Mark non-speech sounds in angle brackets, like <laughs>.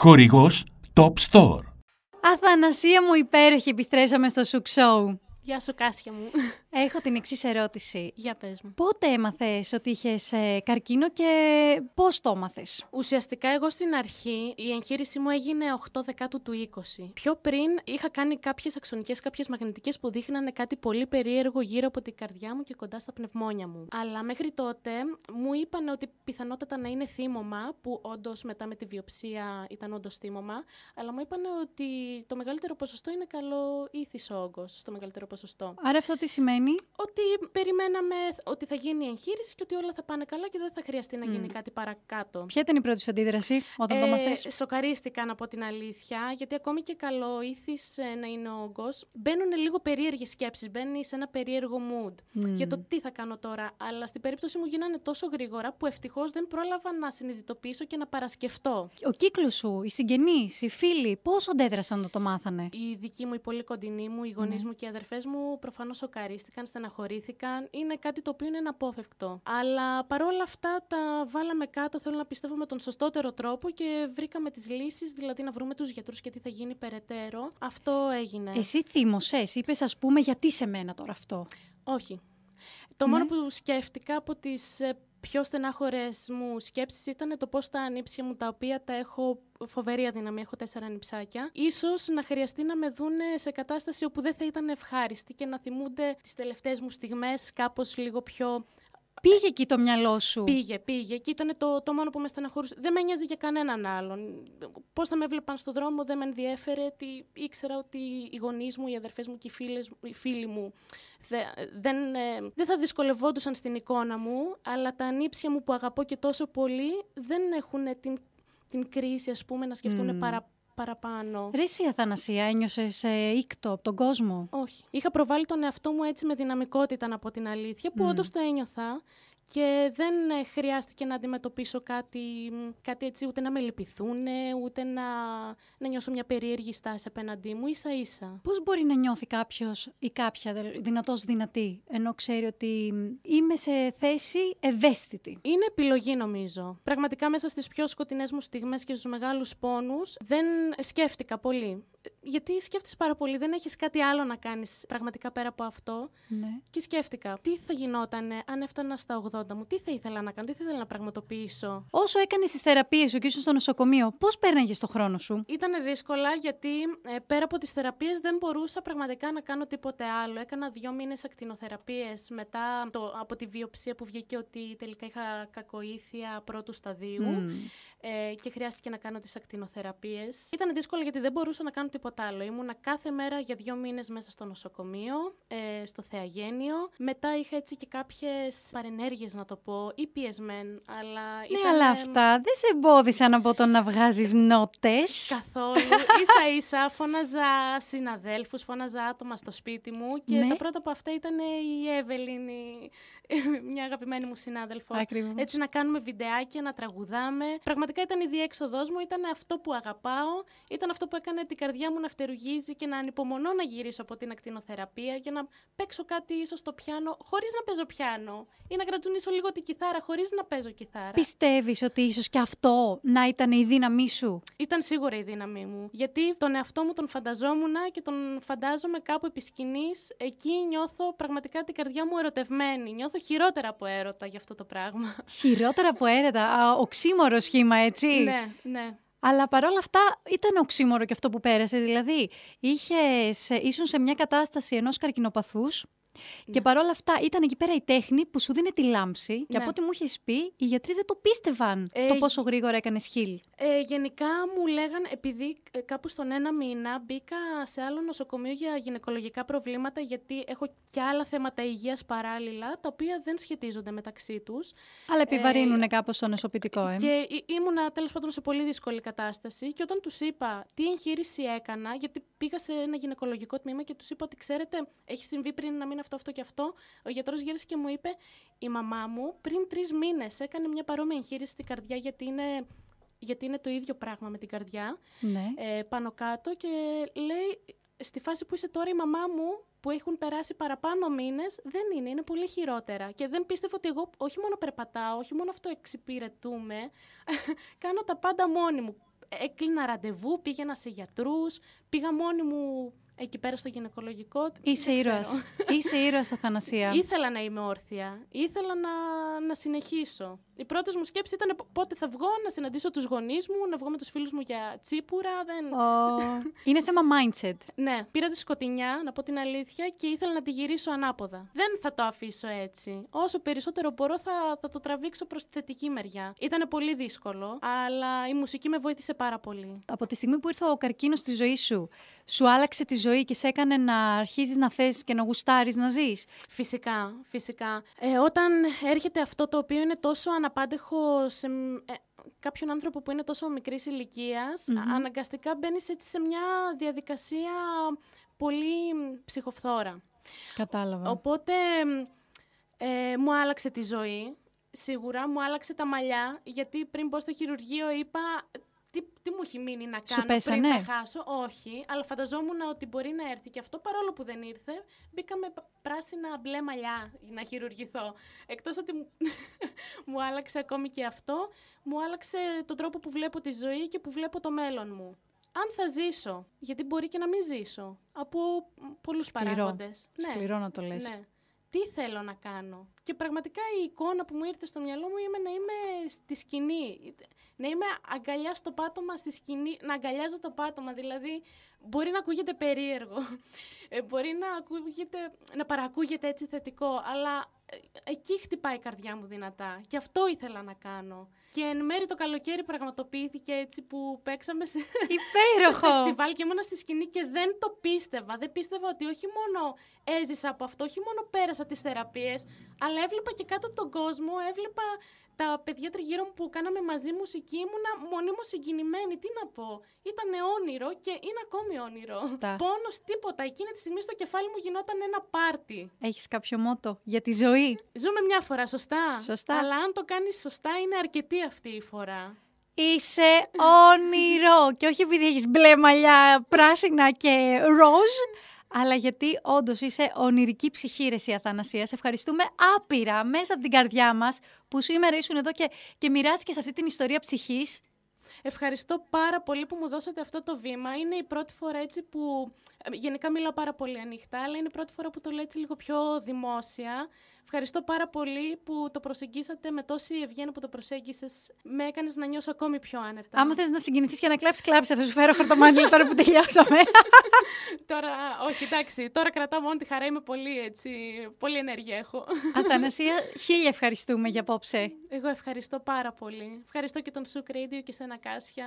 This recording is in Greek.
Χορηγός Top Store. Αθανασία μου υπέροχη, επιστρέψαμε στο Σουκ Show. Γεια σου, Κάσια μου. Έχω την εξής ερώτηση. Για πες μου. Πότε έμαθες ότι είχες καρκίνο και πώς το έμαθες; Ουσιαστικά, εγώ στην αρχή η εγχείρησή μου έγινε 8 Δεκάτου του 20. Πιο πριν είχα κάνει κάποιες αξονικές, κάποιες μαγνητικές που δείχνανε κάτι πολύ περίεργο γύρω από την καρδιά μου και κοντά στα πνευμόνια μου. Αλλά μέχρι τότε μου είπαν ότι πιθανότατα να είναι θύμωμα, που όντως μετά με τη βιοψία ήταν όντως θύμωμα. Αλλά μου είπαν ότι το μεγαλύτερο ποσοστό είναι καλό ήθη όγκος στο μεγαλύτερο ποσοστό. Άρα αυτό τι σημαίνει; Ότι περιμέναμε ότι θα γίνει η εγχείρηση και ότι όλα θα πάνε καλά και δεν θα χρειαστεί να γίνει κάτι παρακάτω. Ποια ήταν η πρώτη σου αντίδραση όταν ε, το μαθες; Σοκαρίστηκα να πω την αλήθεια, γιατί ακόμη και καλό ήθη ε, να είναι όγκος, μπαίνουν λίγο περίεργες σκέψεις, μπαίνει σε ένα περίεργο mood για το τι θα κάνω τώρα. Αλλά στην περίπτωση μου γίνανε τόσο γρήγορα που ευτυχώς δεν πρόλαβα να συνειδητοποιήσω και να παρασκεφτώ. Ο κύκλος σου, οι συγγενείς, οι φίλοι, πώς αντέδρασαν να το μάθανε; Οι δικοί μου, οι πολύ κοντινοί μου, οι γονείς ναι. μου και οι αδερφές μου προφανώς σοκαρίστηκαν, στεναχωρήθηκαν. Είναι κάτι το οποίο είναι αναπόφευκτο. Αλλά παρόλα αυτά τα βάλαμε κάτω, θέλω να πιστεύω, με τον σωστότερο τρόπο και βρήκαμε τις λύσεις, δηλαδή να βρούμε τους γιατρούς και τι θα γίνει περαιτέρω. Αυτό έγινε. Εσύ θύμωσε, είπες, ας πούμε, γιατί σε μένα τώρα αυτό; Όχι. Το μόνο ναι. που σκέφτηκα από τις ε, πιο στενάχωρες μου σκέψεις ήταν το πώς τα ανήψια μου, τα οποία τα έχω φοβερή αδυναμία, έχω τέσσερα ανιψάκια, ίσως να χρειαστεί να με δούνε σε κατάσταση όπου δεν θα ήταν ευχάριστη και να θυμούνται τις τελευταίες μου στιγμές κάπως λίγο πιο Πήγε εκεί το μυαλό σου; Πήγε, πήγε. Και ήταν το, το μόνο που με στεναχωρούσε. Δεν με νοιάζει για κανέναν άλλον. Πώς θα με έβλεπαν στον δρόμο, δεν με ενδιέφερε. Τι, ήξερα ότι οι γονείς μου, οι αδερφές μου και οι, φίλες, οι φίλοι μου δεν, ε, δεν θα δυσκολευόντουσαν στην εικόνα μου, αλλά τα ανήψια μου που αγαπώ και τόσο πολύ δεν έχουν την, την κρίση, ας πούμε, να σκεφτούν mm. παρα, παραπάνω. Ρε εσύ Αθανασία, ένιωσες ε, ήκτο από τον κόσμο; Όχι. Είχα προβάλει τον εαυτό μου έτσι με δυναμικότητα, να πω την αλήθεια, που mm. όντως το ένιωθα και δεν ε, χρειάστηκε να αντιμετωπίσω κάτι, κάτι έτσι, ούτε να με λυπηθούν, ούτε να, να νιώσω μια περίεργη στάση απέναντί μου, ίσα ίσα. Πώς μπορεί να νιώθει κάποιος ή κάποια δυνατός δυνατή, ενώ ξέρει ότι είμαι σε θέση ευαίσθητη; Είναι επιλογή νομίζω. Πραγματικά μέσα στις πιο σκοτεινές μου στιγμές και στους μεγάλους πόνους δεν σκέφτηκα πολύ γιατί σκέφτεσαι πάρα πολύ, δεν έχεις κάτι άλλο να κάνεις πραγματικά πέρα από αυτό. Ναι. Και σκέφτηκα, τι θα γινόταν αν έφτανα στα 80 μου, τι θα ήθελα να κάνω, τι θα ήθελα να πραγματοποιήσω. Όσο έκανες τις θεραπείες σου και ήσουν στο νοσοκομείο, πώς πέρναγε το χρόνο σου; Ήταν δύσκολα γιατί ε, πέρα από τις θεραπείες δεν μπορούσα πραγματικά να κάνω τίποτε άλλο. Έκανα δύο μήνες ακτινοθεραπείες μετά το, από τη βιοψία που βγήκε ότι τελικά είχα κακοήθεια πρώτου σταδίου. Ε, και χρειάστηκε να κάνω τις ακτινοθεραπείες. Ήταν δύσκολο γιατί δεν μπορούσα να κάνω τίποτα άλλο. Ήμουνα κάθε μέρα για δύο μήνες μέσα στο νοσοκομείο, ε, στο Θεαγένιο. Μετά είχα έτσι και κάποιες παρενέργειες, να το πω, ή πιεσμέν. Αλλά ναι, αλλά αυτά δεν σε εμπόδισαν από το να βγάζεις νότες. Καθόλου. <laughs> σα ίσα φώναζα συναδέλφους, φώναζα άτομα στο σπίτι μου και ναι. τα πρώτα από αυτά ήταν η Εύελιν, μια αγαπημένη μου συνάδελφος. Έτσι να κάνουμε βιντεάκια, να τραγουδάμε. Πραγματικά ήταν η διέξοδός μου, ήταν αυτό που αγαπάω, ήταν αυτό που έκανε την καρδιά μου να φτερουγίζει και να ανυπομονώ να γυρίσω από την ακτινοθεραπεία για να παίξω κάτι ίσως στο πιάνο χωρίς να παίζω πιάνο ή να κρατζουνίσω λίγο την κιθάρα χωρίς να παίζω κιθάρα. Πιστεύεις ότι ίσως και αυτό να ήταν η δύναμή σου; Ήταν σίγουρα η δύναμή μου. Γιατί τον εαυτό μου τον φανταζόμουν και τον φαντάζομαι κάπου επί σκηνής. Εκεί νιώθω πραγματικά την καρδιά μου ερωτευμένη. Νιώθω χειρότερα από έρωτα για αυτό το πράγμα. Χειρότερα από έρωτα. Οξύμορος σχήμα, έτσι. Ναι, ναι. Αλλά παρόλα αυτά ήταν οξύμορο και αυτό που πέρασε. Δηλαδή, είχες, ήσουν σε μια κατάσταση ενός καρκινοπαθούς ναι. Και παρόλα αυτά ήταν εκεί πέρα η τέχνη που σου δίνει τη λάμψη ναι. και από ό,τι μου έχει πει, οι γιατροί δεν το πίστευαν ε, το πόσο γρήγορα έκανες χίλ. Ε, γενικά μου λέγαν, επειδή ε, κάπου στον ένα μήνα μπήκα σε άλλο νοσοκομείο για γυναικολογικά προβλήματα, γιατί έχω και άλλα θέματα υγείας παράλληλα, τα οποία δεν σχετίζονται μεταξύ τους. Αλλά επιβαρύνουν ε, κάπως το νοσοποιητικό, ε. Και ήμουνα τέλος πάντων σε πολύ δύσκολη κατάσταση. Και όταν τους είπα τι εγχείρηση έκανα, γιατί πήγα σε ένα γυναικολογικό τμήμα και τους είπα ότι ξέρετε, έχει συμβεί πριν να μην αυτό, αυτό και αυτό. Ο γιατρός γύρισε και μου είπε: Η μαμά μου πριν τρεις μήνες έκανε μια παρόμοια εγχείρηση στην καρδιά, γιατί είναι, γιατί είναι το ίδιο πράγμα με την καρδιά. Ναι. Ε, πάνω κάτω και λέει: Στη φάση που είσαι τώρα, η μαμά μου που έχουν περάσει παραπάνω μήνες δεν είναι, είναι πολύ χειρότερα. Και δεν πίστευω ότι εγώ όχι μόνο περπατάω, όχι μόνο αυτό εξυπηρετούμε, <laughs> κάνω τα πάντα μόνη μου έκλεινα ραντεβού, πήγαινα σε γιατρούς, πήγα μόνη μου εκεί πέρα στο γυναικολογικό. Είσαι ήρωας. <laughs> Είσαι ήρωας, Αθανασία. Ήθελα να είμαι όρθια. Ήθελα να, να συνεχίσω. Οι πρώτε μου σκέψει ήταν πότε θα βγω, να συναντήσω τους γονείς μου, να βγω με τους φίλους μου για τσίπουρα. Δεν... <laughs> Είναι θέμα mindset. ναι, πήρα τη σκοτεινιά, να πω την αλήθεια, και ήθελα να τη γυρίσω ανάποδα. Δεν θα το αφήσω έτσι. Όσο περισσότερο μπορώ, θα, θα το τραβήξω προς τη θετική μεριά. Ήταν πολύ δύσκολο, αλλά η μουσική με βοήθησε πάρα πολύ. Από τη στιγμή που ήρθε ο καρκίνος στη ζωή σου, σου άλλαξε τη ζωή και σε έκανε να αρχίζεις να θες και να γουστάρεις να ζεις; Φυσικά, φυσικά. Ε, όταν έρχεται αυτό το οποίο είναι τόσο αναπάντεχο σε ε, κάποιον άνθρωπο που είναι τόσο μικρής αναγκαστικά μπαίνεις έτσι σε μια διαδικασία πολύ ψυχοφθόρα. Κατάλαβα. Οπότε ε, μου άλλαξε τη ζωή. Σίγουρα μου άλλαξε τα μαλλιά, γιατί πριν πω στο χειρουργείο είπα τι, τι μου έχει μείνει να κάνω πριν να χάσω. Όχι, αλλά φανταζόμουν ότι μπορεί να έρθει και αυτό παρόλο που δεν ήρθε. Μπήκα με πράσινα μπλε μαλλιά να χειρουργηθώ. Εκτός ότι μου <laughs> άλλαξε ακόμη και αυτό, μου άλλαξε τον τρόπο που βλέπω τη ζωή και που βλέπω το μέλλον μου. Αν θα ζήσω, γιατί μπορεί και να μην ζήσω, από πολλούς παράγοντες. Ναι. Σκληρό να το λες. Ναι τι θέλω να κάνω. Και πραγματικά η εικόνα που μου ήρθε στο μυαλό μου είναι να είμαι στη σκηνή. Να είμαι αγκαλιά στο πάτωμα στη σκηνή, να αγκαλιάζω το πάτωμα. Δηλαδή, μπορεί να ακούγεται περίεργο, ε, μπορεί να, ακούγεται, να παρακούγεται έτσι θετικό, αλλά ε, εκεί χτυπάει η καρδιά μου δυνατά. Και αυτό ήθελα να κάνω. Και εν μέρει το καλοκαίρι πραγματοποιήθηκε έτσι που παίξαμε σε, <laughs> Υπέροχο. σε φεστιβάλ και ήμουν στη σκηνή και δεν το πίστευα. Δεν πίστευα ότι όχι μόνο έζησα από αυτό, όχι μόνο πέρασα τις θεραπείες, αλλά έβλεπα και κάτω τον κόσμο, έβλεπα τα παιδιά τριγύρω μου που κάναμε μαζί μουσική, ήμουνα μονίμως συγκινημένη. Τι να πω. Ήταν όνειρο και είναι ακόμη όνειρο. Τα. Πόνος τίποτα. Εκείνη τη στιγμή στο κεφάλι μου γινόταν ένα πάρτι. Έχεις κάποιο μότο για τη ζωή. Ζούμε μια φορά, σωστά. Σωστά. Αλλά αν το κάνεις σωστά είναι αρκετή αυτή η φορά. Είσαι όνειρο. και όχι επειδή έχεις μπλε μαλλιά, πράσινα και ροζ, αλλά γιατί όντως είσαι ονειρική ψυχή, ρε Αθανασία. Σε ευχαριστούμε άπειρα μέσα από την καρδιά μας που σήμερα ήσουν εδώ και, και μοιράστηκες σε αυτή την ιστορία ψυχής. Ευχαριστώ πάρα πολύ που μου δώσατε αυτό το βήμα. Είναι η πρώτη φορά έτσι που. Ε, γενικά μιλάω πάρα πολύ ανοιχτά, αλλά είναι η πρώτη φορά που το λέω έτσι λίγο πιο δημόσια. Ευχαριστώ πάρα πολύ που το προσεγγίσατε με τόση ευγένεια που το προσέγγισες. Με έκανες να νιώσω ακόμη πιο άνετα. Άμα θες να συγκινηθείς και να κλάψεις, κλάψε. Θα σου φέρω χαρτομάγκλι <laughs> τώρα που τελειώσαμε. <laughs> τώρα, όχι, εντάξει. Τώρα κρατάω μόνο τη χαρά. Είμαι πολύ έτσι. Πολύ ενέργεια έχω. <laughs> Αθανασία, χίλια ευχαριστούμε για απόψε. Εγώ ευχαριστώ πάρα πολύ. Ευχαριστώ και τον Σουκ Radio και σένα Κάσια.